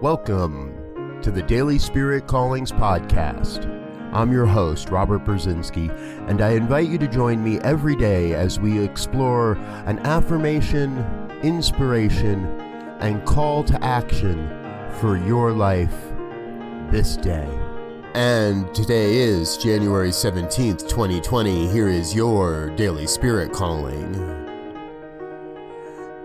Welcome to the Daily Spirit Callings Podcast. I'm your host, Robert Brzezinski, and I invite you to join me every day as we explore an affirmation, inspiration, and call to action for your life this day. And today is January 17th, 2020. Here is your Daily Spirit Calling.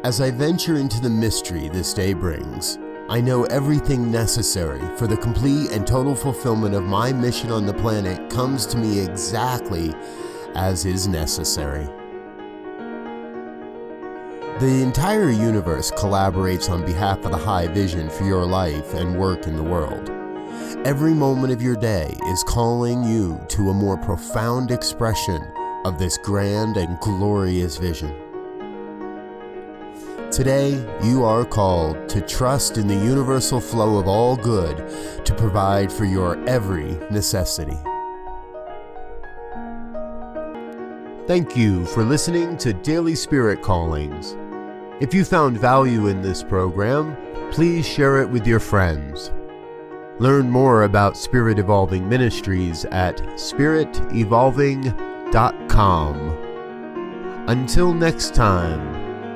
As I venture into the mystery this day brings, I know everything necessary for the complete and total fulfillment of my mission on the planet comes to me exactly as is necessary. The entire universe collaborates on behalf of the high vision for your life and work in the world. Every moment of your day is calling you to a more profound expression of this grand and glorious vision. Today, you are called to trust in the universal flow of all good to provide for your every necessity. Thank you for listening to Daily Spirit Callings. If you found value in this program, please share it with your friends. Learn more about Spirit Evolving Ministries at spiritevolving.com. Until next time,